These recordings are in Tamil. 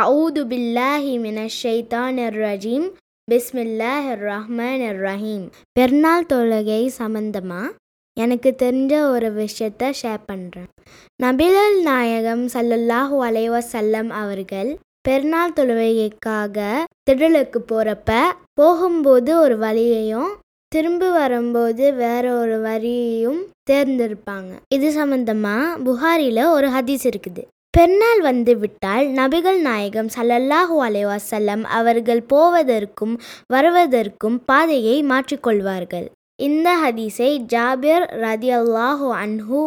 அவுது பில்லாஹி மினஷ் ஷைத்தானிர் ரஜீம் பிஸ்மில்லாஹிர் ரஹ்மான் ரஹீம் பெருநாள் தொழுகை சம்பந்தமாக எனக்கு தெரிஞ்ச ஒரு விஷயத்த ஷேர் பண்ணுறேன் நபிலல் நாயகம் சல்லுல்லாஹு அலைஹி சல்லம் அவர்கள் பெருநாள் தொழுகைக்காக திடலுக்கு போகிறப்ப போகும்போது ஒரு வழியையும் திரும்பி வரும்போது வேற ஒரு வழியையும் தேர்ந்தெடுப்பாங்க. இது சம்மந்தமாக புகாரியில் ஒரு ஹதீஸ் இருக்குது. பெருநாள் வந்து விட்டால் நபிகள் நாயகம் சல்லல்லாஹு அலைவாசல்லம் அவர்கள் போவதற்கும் வருவதற்கும் பாதையை மாற்றிக்கொள்வார்கள். இந்த ஹதீஸை ஜாபிர் ரதியல்லாஹு அன்ஹு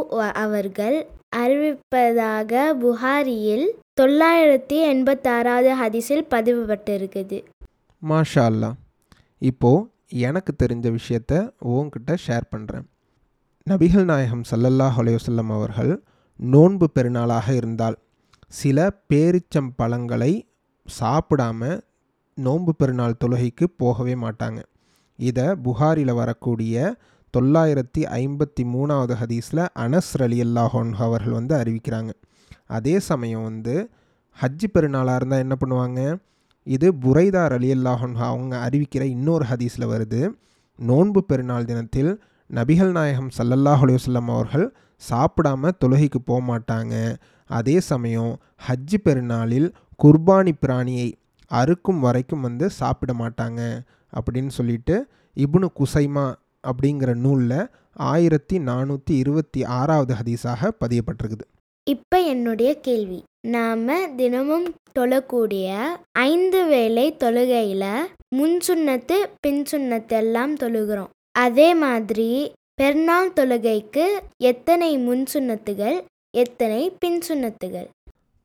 அவர்கள் அறிவிப்பதாக புகாரியில் தொள்ளாயிரத்தி எண்பத்தாறாவது ஹதீஸில் பதிவுபட்டிருக்குது. மாஷா அல்லா இப்போது எனக்கு தெரிஞ்ச விஷயத்த உங்ககிட்ட ஷேர் பண்ணுறேன் நபிகள் நாயகம் சல்லல்லாஹ் அலையுசல்லம் அவர்கள் நோன்பு பெருநாளாக இருந்தால் சில பேரிச்சம் பழங்களை சாப்பிடாம நோன்பு பெருநாள் தொழுகைக்கு போகவே மாட்டாங்க. இதை புகாரில் வரக்கூடிய தொள்ளாயிரத்தி ஐம்பத்தி மூணாவது ஹதீஸில் அனஸ் அலி அல்லாஹோன் அவர்கள் வந்து அறிவிக்கிறாங்க. அதே சமயம் வந்து ஹஜ்ஜி பெருநாளாக இருந்தால் என்ன பண்ணுவாங்க? இது புரைதார் அலி அல்லாஹோன் அவங்க அறிவிக்கிற இன்னொரு ஹதீஸில் வருது. நோன்பு பெருநாள் தினத்தில் நபிகள் நாயகம் சல்லல்லாஹ் அலுவலம் அவர்கள் சாப்பிடாம தொழுகைக்கு போக மாட்டாங்க அதே சமயம் ஹஜ்ஜி பெருநாளில் குர்பானி பிராணியை அறுக்கும் வரைக்கும் வந்து சாப்பிட மாட்டாங்க அப்படின்னு சொல்லிட்டு இப்னு குசைமா அப்படிங்கிற நூலில் ஆயிரத்தி நானூற்றி இருபத்தி ஆறாவது ஹதீஸாக பதியப்பட்டிருக்குது. இப்போ என்னுடைய கேள்வி. நாம் தினமும் தொழக்கூடிய ஐந்து வேளை தொழுகையில் முன் சுண்ணத்து பின் சுண்ணத்து எல்லாம் தொழுகிறோம். அதே மாதிரி பெருநாள் தொழுகைக்கு எத்தனை முன் சுண்ணத்துகள் எத்தனை பின் சுண்ணத்துகள்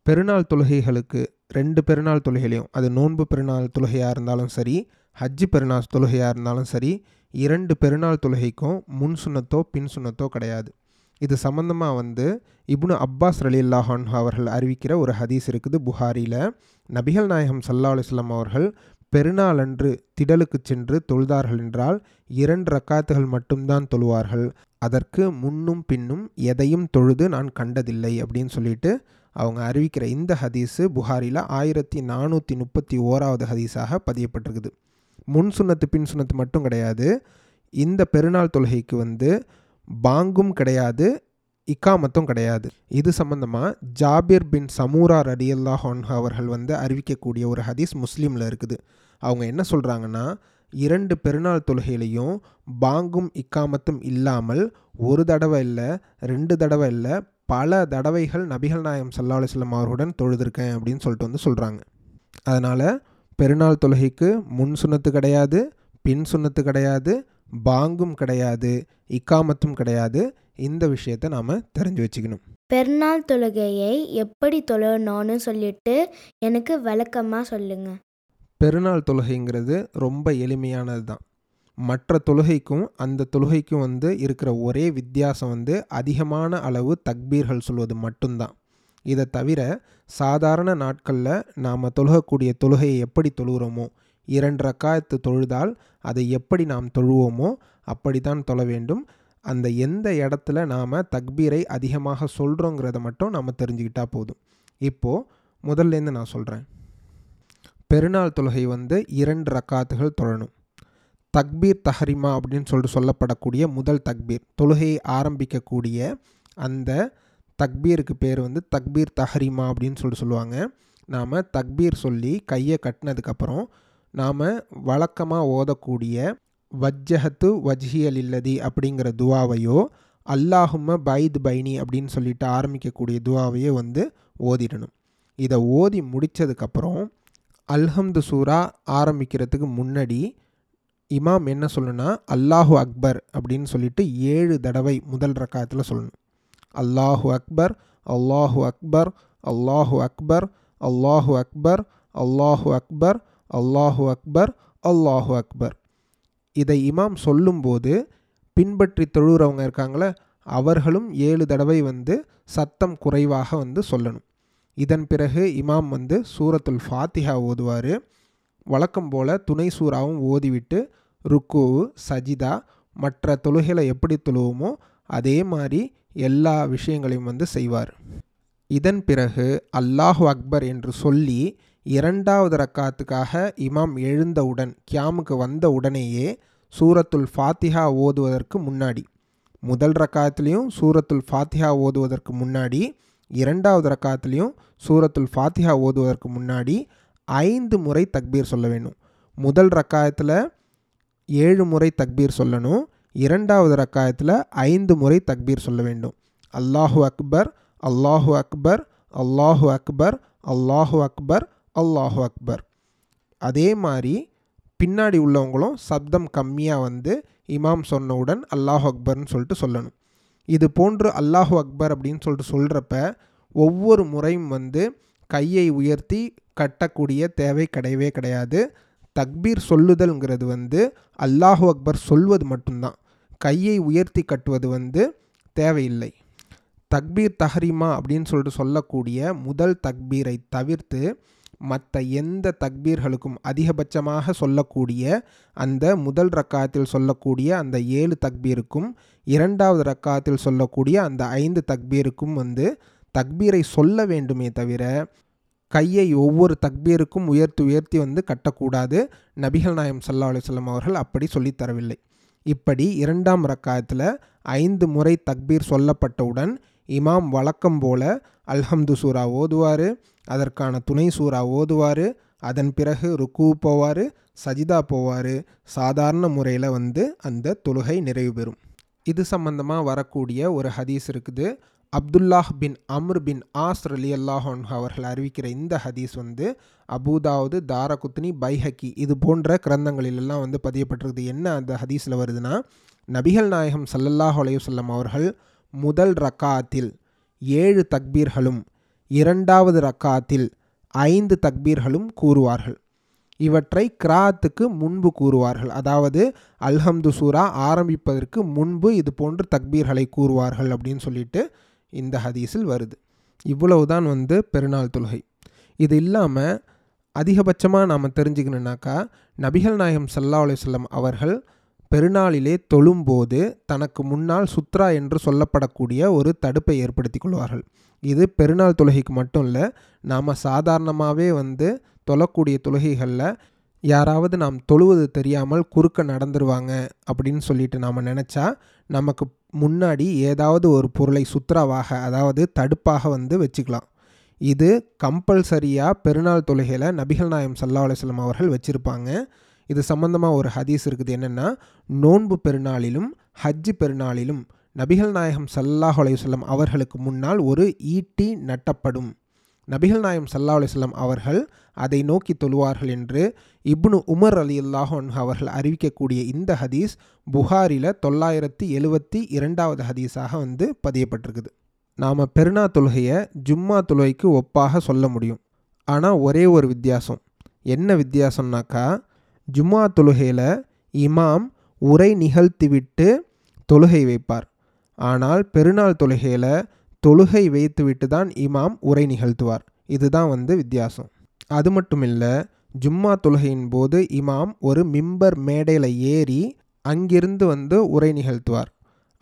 பெருநாள் தொழுகைகளுக்கு ரெண்டு பெருநாள் தொழுகையிலையும் அது நோன்பு பெருநாள் தொழுகையாக இருந்தாலும் சரி ஹஜ்ஜி பெருநாள் தொழுகையாக இருந்தாலும் சரி இரண்டு பெருநாள் தொழுகைக்கும் முன் சுண்ணத்தோ பின் சுண்ணத்தோ கிடையாது. இது சம்மந்தமாக வந்து இப்னு அப்பாஸ் ரலில்லாஹான் அவர்கள் அறிவிக்கிற ஒரு ஹதீஸ் இருக்குது. புகாரியில் நபிகள் நாயகம் சல்லா அலுவலாம் அவர்கள் பெருநாளன்று திடலுக்கு சென்று தொழுதார்கள் என்றால் இரண்டு ரக்காத்துகள் மட்டும்தான் தொழுவார்கள். அதற்கு முன்னும் பின்னும் எதையும் தொழுது நான் கண்டதில்லை அப்படின்னு சொல்லிட்டு அவங்க அறிவிக்கிற இந்த ஹதீஸு புகாரியில் ஆயிரத்தி நானூற்றி முப்பத்தி ஓராவது ஹதீஸாக பதியப்பட்டிருக்குது. முன் சுண்ணத்து பின் சுண்ணத்து மட்டும் கிடையாது. இந்த பெருநாள் தொழுகைக்கு வந்து பாங்கும் கிடையாது இக்காமத்தும் கிடையாது. இது சம்மந்தமாக ஜாபிர் பின் சமூரா ரடியல்லாஹான் அவர்கள் வந்து அறிவிக்கக்கூடிய ஒரு ஹதீஸ் முஸ்லீமில் இருக்குது. அவங்க என்ன சொல்கிறாங்கன்னா இரண்டு பெருநாள் தொழுகையிலையும் பாங்கும் இக்காமத்தும் இல்லாமல் ஒரு தடவை இல்லை ரெண்டு தடவை இல்லை பல தடவைகள் நபிகள் நாயம் சல்லா அலுவலம் அவர்களுடன் தொழுதிருக்கேன் அப்படின்னு சொல்லிட்டு வந்து சொல்கிறாங்க அதனால் பெருநாள் தொழுகைக்கு முன் சுண்ணத்து கிடையாது பின் சுண்ணத்து கிடையாது பாங்கும் கிடையாது இக்காமத்தும் கிடையாது. இந்த விஷயத்தை நாம் தெரிஞ்சு வச்சுக்கணும். பெருநாள் தொழுகையை எப்படி தொழணும்னு சொல்லிட்டு எனக்கு விளக்கமாக சொல்லுங்கள் பெருநாள் தொழுகைங்கிறது ரொம்ப எளிமையானது தான் மற்ற தொழுகைக்கும் அந்த தொழுகைக்கும் வந்து இருக்கிற ஒரே வித்தியாசம் வந்து அதிகமான அளவு தக்பீர்கள் சொல்வது மட்டும்தான். இதை தவிர சாதாரண நாட்களில் நாம் தொழுகக்கூடிய தொழுகையை எப்படி தொழுகிறோமோ இரண்டு ரக்காயத்து தொழுதால் அதை எப்படி நாம் தொழுவோமோ அப்படி தான் தொழ வேண்டும். அந்த எந்த இடத்துல நாம் தக்பீரை அதிகமாக சொல்கிறோங்கிறத மட்டும் நாம் தெரிஞ்சுக்கிட்டால் போதும். இப்போது முதல்லேருந்து நான் சொல்கிறேன் பெருநாள் தொழுகை வந்து இரண்டு ரக்காத்துகள் தொழணும். தக்பீர் தஹரிமா அப்படின்னு சொல்லிட்டு சொல்லப்படக்கூடிய முதல் தக்பீர். தொழுகையை ஆரம்பிக்கக்கூடிய அந்த தக்பீருக்கு பேர் வந்து தக்பீர் தஹரிமா அப்படின்னு சொல்லிட்டு சொல்லுவாங்க. நாம் தக்பீர் சொல்லி கையை கட்டினதுக்கப்புறம் நாம் வழக்கமாக ஓதக்கூடிய வஜ்ஜஹத்து வஜ்ஹியல் இல்லதி அப்படிங்கிற துவாவையோ அல்லாஹும்ம பைத் பைனி அப்படின்னு சொல்லிட்டு ஆரம்பிக்கக்கூடிய துவாவையோ வந்து ஓதிடணும். இதை ஓதி முடித்ததுக்கப்புறம் அல்ஹம்து சூரா ஆரம்பிக்கிறதுக்கு முன்னாடி இமாம் என்ன சொல்லணும்னா அல்லாஹு அக்பர் அப்படின்னு சொல்லிட்டு ஏழு தடவை முதல் ரக்காயத்தில் சொல்லணும். அல்லாஹு அக்பர் அல்லாஹு அக்பர் அல்லாஹு அக்பர் அல்லாஹு அக்பர் அல்லாஹு அக்பர் அல்லாஹு அக்பர் அல்லாஹு அக்பர். இதை இமாம் சொல்லும்போது பின்பற்றி தொழுகிறவங்க இருக்காங்களே அவர்களும் ஏழு தடவை வந்து சத்தம் குறைவாக வந்து சொல்லணும். இதன் பிறகு இமாம் வந்து சூரத்துல் ஃபாத்திஹா ஓதுவார். வழக்கம் போல் துணை சூறாவும் ஓதிவிட்டு ருக்கு சஜிதா மற்ற தொழுகைகளை எப்படி தொழுவோமோ அதே மாதிரி எல்லா விஷயங்களையும் வந்து செய்வார். இதன் பிறகு அல்லாஹு அக்பர் என்று சொல்லி இரண்டாவது ரக்காத்துக்காக இமாம் எழுந்தவுடன் கியாமுக்கு வந்த உடனேயே சூரத்துல் ஃபாத்திஹா ஓதுவதற்கு முன்னாடி முதல் ரக்காத்துலேயும் சூரத்துல் ஃபாத்திஹா ஓதுவதற்கு முன்னாடி இரண்டாவது ரக்காத்துலேயும் சூரத்துல் ஃபாத்திஹா ஓதுவதற்கு முன்னாடி ஐந்து முறை தக்பீர் சொல்ல வேணும். முதல் ரக்காயத்தில் ஏழு முறை தக்பீர் சொல்லணும். இரண்டாவது ரக்காயத்தில் ஐந்து முறை தக்பீர் சொல்ல வேண்டும். அல்லாஹு அக்பர் அல்லாஹு அக்பர் அல்லாஹு அக்பர் அல்லாஹு அக்பர் அல்லாஹு அக்பர். அதே மாதிரி பின்னாடி உள்ளவங்களும் சப்தம் கம்மியாக வந்து இமாம் சொன்னவுடன் அல்லாஹு அக்பர்னு சொல்லிட்டு சொல்லணும். இது போன்று அல்லாஹு அக்பர் அப்படின்னு சொல்லிட்டு சொல்கிறப்ப ஒவ்வொரு முறையும் வந்து கையை உயர்த்தி கட்டக்கூடிய தேவை கிடையவே கிடையாது. தக்பீர் சொல்லுதல்ங்கிறது வந்து அல்லாஹு அக்பர் சொல்வது மட்டும்தான். கையை உயர்த்தி கட்டுவது வந்து தேவையில்லை. தக்பீர் தஹரிமா அப்படின்னு சொல்லிட்டு சொல்லக்கூடிய முதல் தக்பீரை தவிர்த்து மற்ற எந்த தக்பீர்களுக்கும் அதிகபட்சமாக சொல்லக்கூடிய அந்த முதல் ரக்காத்தில் சொல்லக்கூடிய அந்த ஏழு தக்பீருக்கும் இரண்டாவது ரக்காத்தில் சொல்லக்கூடிய அந்த ஐந்து தக்பீருக்கும் வந்து தக்பீரை சொல்ல வேண்டுமே தவிர கையை ஒவ்வொரு தக்பீருக்கும் உயர்த்தி உயர்த்தி வந்து கட்டக்கூடாது. நபிகள் நாயம் சல்லா அலுவலம் அவர்கள் அப்படி சொல்லித் தரவில்லை. இப்படி இரண்டாம் ரக்காயத்தில் ஐந்து முறை தக்பீர் சொல்லப்பட்டவுடன் இமாம் வழக்கம் போல அல்ஹம்து சூரா ஓதுவார் அதற்கான துணை சூறா ஓதுவார் அதன் பிறகு ருக்கு போவார் சஜிதா போவார் சாதாரண முறையில் வந்து அந்த தொழுகை நிறைவு பெறும். இது சம்பந்தமாக வரக்கூடிய ஒரு ஹதீஸ் இருக்குது. அப்துல்லாஹ் பின் அம்ர் பின் ஆஸ் அலி அல்லாஹன் அவர்கள் அறிவிக்கிற இந்த ஹதீஸ் வந்து அபுதாவது தாரகுத்னி பைஹக்கி இது போன்ற கிரந்தங்களிலெல்லாம் வந்து பதியப்பட்டிருக்குது. என்ன அந்த ஹதீஸில் வருதுன்னா நபிகள் நாயகம் சல்லல்லாஹ் அலையுசல்லம் அவர்கள் முதல் ரக்காத்தில் ஏழு தக்பீர்களும் இரண்டாவது ரக்காத்தில் ஐந்து தக்பீர்களும் கூறுவார்கள். இவற்றை கிராத்துக்கு முன்பு கூறுவார்கள். அதாவது அல்ஹம்து சூரா ஆரம்பிப்பதற்கு முன்பு இது போன்று தக்பீர்களை கூறுவார்கள் அப்படின்னு சொல்லிட்டு இந்த ஹதீஸில் வருது. இவ்வளவுதான் வந்து பெருநாள் தொழுகை. இது இல்லாமல் அதிகபட்சமாக நாம் தெரிஞ்சுக்கணுன்னாக்கா நபிகள் நாயகம் சல்லா அலுவலம் அவர்கள் பெருநாளிலே தொழும்போது தனக்கு முன்னால் சுத்ரா என்று சொல்லப்படக்கூடிய ஒரு தடுப்பை ஏற்படுத்தி கொள்வார்கள். இது பெருநாள் தொழுகைக்கு மட்டும் இல்லை நாம் சாதாரணமாகவே வந்து தொழக்கூடிய தொழுகைகளில் யாராவது நாம் தொழுவது தெரியாமல் குறுக்க நடந்துருவாங்க அப்படின்னு சொல்லிட்டு நாம் நினச்சா நமக்கு முன்னாடி ஏதாவது ஒரு பொருளை சுத்ராவாக அதாவது தடுப்பாக வந்து வச்சுக்கலாம். இது கம்பல்சரியாக பெருநாள் தொழுகையில் நபிகள் நாயம் சல்லா அலுவலம் அவர்கள் வச்சுருப்பாங்க. இது சம்பந்தமாக ஒரு ஹதீஸ் இருக்குது என்னென்னா நோன்பு பெருநாளிலும் ஹஜ்ஜு பெருநாளிலும் நபிகள் நாயகம் சல்லாஹ் அலையுசல்லம் அவர்களுக்கு முன்னால் ஒரு ஈட்டி நட்டப்படும். நபிகள் நாயம் சல்லா அலுவலம் அவர்கள் அதை நோக்கி தொழுவார்கள் என்று இப்னு உமர் அலி அல்லாஹன் அவர்கள் அறிவிக்கக்கூடிய இந்த ஹதீஸ் புகாரில் தொள்ளாயிரத்தி எழுவத்தி இரண்டாவது ஹதீஸாக வந்து பதியப்பட்டிருக்குது. நாம் பெருநா தொழுகையை ஜும்மா தொழுகைக்கு ஒப்பாக சொல்ல முடியும். ஆனால் ஒரே ஒரு வித்தியாசம். என்ன வித்தியாசம்னாக்கா ஜும்மா தொழுகையில் இமாம் உரை நிகழ்த்திவிட்டு தொழுகை வைப்பார். ஆனால் பெருநாள் தொழுகையில் தொழுகை வைத்துவிட்டு தான் இமாம் உரை நிகழ்த்துவார். இதுதான் வந்து வித்தியாசம். அது மட்டும் இல்லை ஜும்மா தொழுகையின் போது இமாம் ஒரு மிம்பர் மேடையில் ஏறி அங்கிருந்து வந்து உரை நிகழ்த்துவார்.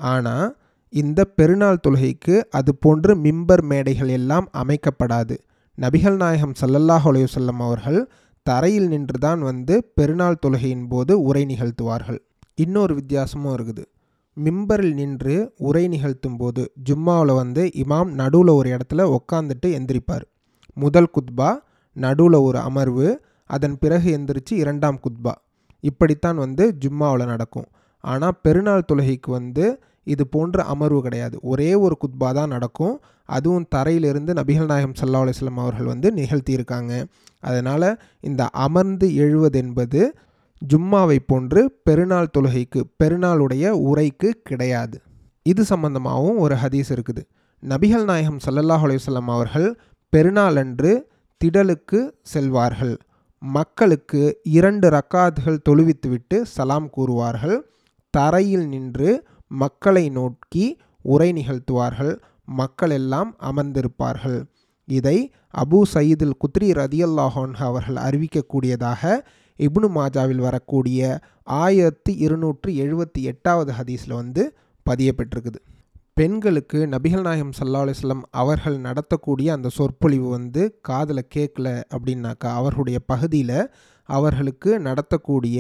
ஆனால் இந்த பெருநாள் தொழுகைக்கு அது போன்று மிம்பர் மேடைகள் எல்லாம் அமைக்கப்படாது. நபிகள் நாயகம் சல்லல்லாஹ் அலையுசல்லம் அவர்கள் தரையில் நின்றுதான் வந்து பெருநாள் தொழுகையின் போது உரை நிகழ்த்துவார்கள். இன்னொரு வித்தியாசமும் இருக்குது. மிம்பரில் நின்று உரை நிகழ்த்தும் போது ஜும்மாவில் வந்து இமாம் நடுவில் ஒரு இடத்துல உக்காந்துட்டு எந்திரிப்பார். முதல் குத்பா நடுவில் ஒரு அமர்வு அதன் பிறகு எந்திரிச்சு இரண்டாம் குத்பா. இப்படித்தான் வந்து ஜும்மாவில் நடக்கும். ஆனால் பெருநாள் தொழுகைக்கு வந்து இது போன்ற அமர்வு கிடையாது. ஒரே ஒரு குத்பா தான் நடக்கும். அதுவும் தரையிலிருந்து நபிகள் நாயகம் சல்லா அலுவலம் அவர்கள் வந்து நிகழ்த்தியிருக்காங்க. அதனால் இந்த அமர்ந்து எழுவது என்பது ஜும்மாவை போன்று பெருநாள் தொழுகைக்கு பெருநாளுடைய உரைக்கு கிடையாது. இது சம்பந்தமாகவும் ஒரு ஹதீஸ் இருக்குது. நபிகள் நாயகம் சல்லல்லாஹ் அலுவலம் அவர்கள் பெருநாளன்று திடலுக்கு செல்வார்கள். மக்களுக்கு இரண்டு ரக்காத்துகள் தொழுவித்துவிட்டு சலாம் கூறுவார்கள். தரையில் நின்று மக்களை நோக்கி உரை நிகழ்த்துவார்கள். மக்கள் எல்லாம் அமர்ந்திருப்பார்கள். இதை அபு சயீதுல் குத்ரி ரதியல்லாஹான் அவர்கள் அறிவிக்கக்கூடியதாக இப்னு மாஜாவில் வரக்கூடிய ஆயிரத்தி இருநூற்றி எழுபத்தி எட்டாவது ஹதீஸில் வந்து பதியப்பட்டிருக்குது. பெண்களுக்கு நபிகள் நாயகம் சல்லா அலிஸ்லாம் அவர்கள் நடத்தக்கூடிய அந்த சொற்பொழிவு வந்து காதில் கேட்கல அப்படின்னாக்கா அவர்களுடைய பகுதியில் அவர்களுக்கு நடத்தக்கூடிய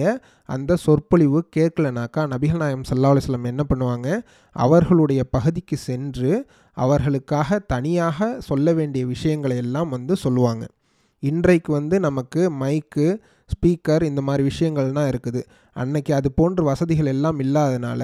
அந்த சொற்பொழிவு கேட்கலனாக்கா நபிகள் நாயம் சல்லா அலிஸ்லாம் என்ன பண்ணுவாங்க? அவர்களுடைய பகுதிக்கு சென்று அவர்களுக்காக தனியாக சொல்ல வேண்டிய விஷயங்களை எல்லாம் வந்து சொல்லுவாங்க. இன்றைக்கு வந்து நமக்கு மைக்கு ஸ்பீக்கர் இந்த மாதிரி விஷயங்கள்லாம் இருக்குது. அன்னைக்கு அது போன்ற வசதிகள் எல்லாம் இல்லாதனால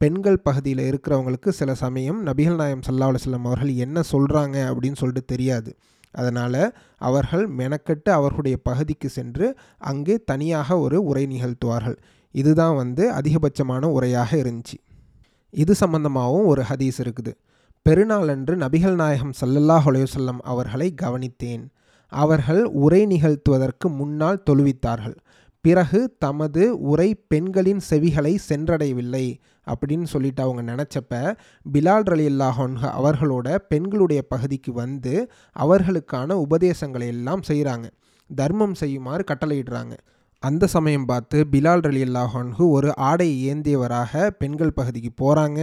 பெண்கள் பகுதியில் இருக்கிறவங்களுக்கு சில சமயம் நபிகள் நாயம் சல்லா அலுவலம் அவர்கள் என்ன சொல்கிறாங்க அப்படின்னு சொல்லிட்டு தெரியாது. அதனால் அவர்கள் மெனக்கட்டு அவர்களுடைய பகுதிக்கு சென்று அங்கே தனியாக ஒரு உரை நிகழ்த்துவார்கள். இதுதான் வந்து அதிகபட்சமான உரையாக இருந்துச்சு. இது சம்பந்தமாகவும் ஒரு ஹதீஸ் இருக்குது. பெருநாளன்று நபிகள் நாயகம் சல்லல்லாஹ் அலையுசல்லம் அவர்களை கவனித்தேன். அவர்கள் உரை நிகழ்த்துவதற்கு முன்னால் தொழுவித்தார்கள். பிறகு தமது உரை பெண்களின் செவிகளை சென்றடையவில்லை அப்படின்னு சொல்லிட்டு அவங்க நினச்சப்ப பிலால் ரலி அல்லாஹன் அவர்களோட பெண்களுடைய பகுதிக்கு வந்து அவர்களுக்கான உபதேசங்களை எல்லாம் செய்கிறாங்க தர்மம் செய்யுமாறு கட்டளையிடுறாங்க. அந்த சமயம் பார்த்து பிலால் ரலி அல்லாஹன்ஹு ஒரு ஆடை ஏந்தியவராக பெண்கள் பகுதிக்கு போகிறாங்க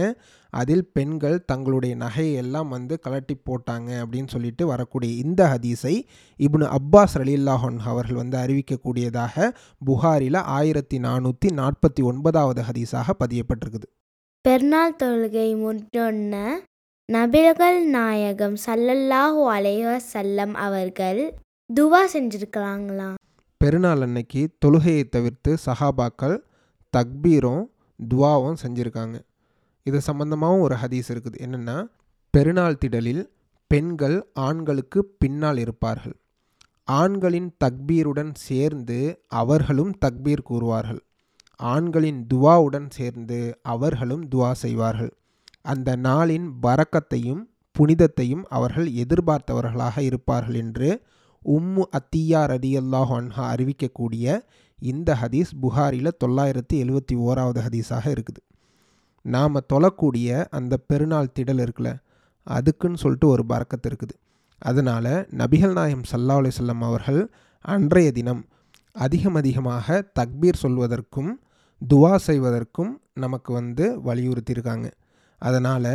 அதில் பெண்கள் தங்களுடைய நகையை எல்லாம் வந்து கலட்டி போட்டாங்க அப்படின்னு சொல்லிட்டு வரக்கூடிய இந்த ஹதீஸை இப்னு அப்பாஸ் ரலி அல்லாஹன் அவர்கள் வந்து அறிவிக்கக்கூடியதாக புகாரில் ஆயிரத்தி நானூற்றி நாற்பத்தி ஒன்பதாவது ஹதீஸாக பதியப்பட்டிருக்குது. பெருநாள் தொழுகை முடிஞ்சோன்ன நபிகள் நாயகம் சல்லல்லாஹு அலைஹ சல்லம் அவர்கள் துவா செஞ்சுருக்கலாங்களா? பெருநாள் அன்னைக்கு தொழுகையை தவிர்த்து சஹாபாக்கள் தக்பீரும் துவாவும் செஞ்சுருக்காங்க. இது சம்பந்தமாகவும் ஒரு ஹதீஸ் இருக்குது. என்னென்னா பெருநாள் திடலில் பெண்கள் ஆண்களுக்கு பின்னால் இருப்பார்கள். ஆண்களின் தக்பீருடன் சேர்ந்து அவர்களும் தக்பீர் கூறுவார்கள். ஆண்களின் துவாவுடன் சேர்ந்து அவர்களும் துவா செய்வார்கள். அந்த நாளின் பறக்கத்தையும் புனிதத்தையும் அவர்கள் எதிர்பார்த்தவர்களாக இருப்பார்கள் என்று உம்மு அத்தியா ரதியல்லாஹ் அன்ஹா அறிவிக்கக்கூடிய இந்த ஹதீஸ் புகாரில் தொள்ளாயிரத்தி எழுவத்தி ஓராவது ஹதீஸாக இருக்குது. நாம் தொழக்கூடிய அந்த பெருநாள் திடல் இருக்குல்ல அதுக்குன்னு சொல்லிட்டு ஒரு பறக்கத்து இருக்குது. அதனால் நபிகள் நாயம் சல்லா அலிசல்லம் அவர்கள் அன்றைய தினம் அதிகம் அதிகமாக தக்பீர் சொல்வதற்கும் துவா செய்வதற்கும் நமக்கு வந்து வலியுறுத்தியிருக்காங்க. அதனால்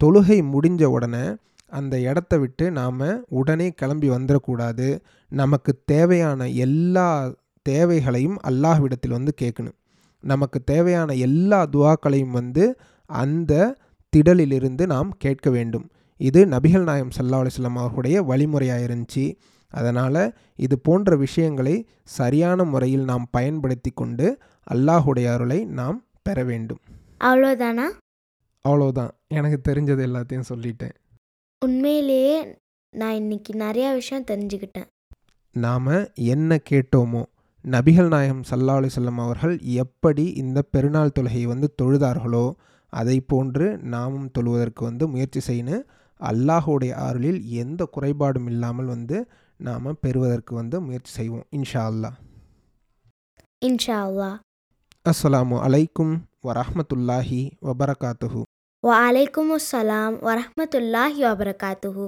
தொழுகை முடிஞ்ச உடனே அந்த இடத்த விட்டு நாம் உடனே கிளம்பி வந்துடக்கூடாது. நமக்கு தேவையான எல்லா தேவைகளையும் அல்லாஹ்விடத்தில் வந்து கேட்கணும். நமக்கு தேவையான எல்லா துவாக்களையும் வந்து அந்த திடலிலிருந்து நாம் கேட்க வேண்டும். இது நபிகள் நாயம் சல்லா அலிஸ்லாம் அவர்களுடைய வழிமுறையாக இருந்துச்சு. அதனால் இது போன்ற விஷயங்களை சரியான முறையில் நாம் பயன்படுத்தி கொண்டு அல்லாஹுடைய அருளை நாம் பெற வேண்டும். அவ்வளோதானா அவ்வளோதான் எனக்கு தெரிஞ்சது எல்லாத்தையும் சொல்லிட்டேன். உண்மையிலேயே நான் இன்னைக்கு நிறையா விஷயம் தெரிஞ்சுக்கிட்டேன். நாம் என்ன கேட்டோமோ நபிகள் நாயகம் சல்லா அலிசல்லம் அவர்கள் எப்படி இந்த பெருநாள் தொழுகையை வந்து தொழுதார்களோ அதை போன்று நாமும் தொழுவதற்கு வந்து முயற்சி செய்யணும் அல்லாஹுடைய அருளில் எந்த குறைபாடும் இல்லாமல் வந்து நாம் பெறுவதற்கு வந்து முயற்சி செய்வோம் இன்ஷா அல்லாஹ். இன்ஷா அல்லா அஸ்ஸலாமு அலைக்கும் வரஹ்மத்துல்லாஹி வபரகாத்துஹு. வ அலைக்கும் அஸ்ஸலாம் வரஹ்மத்துல்லாஹி வபரகாத்துஹு.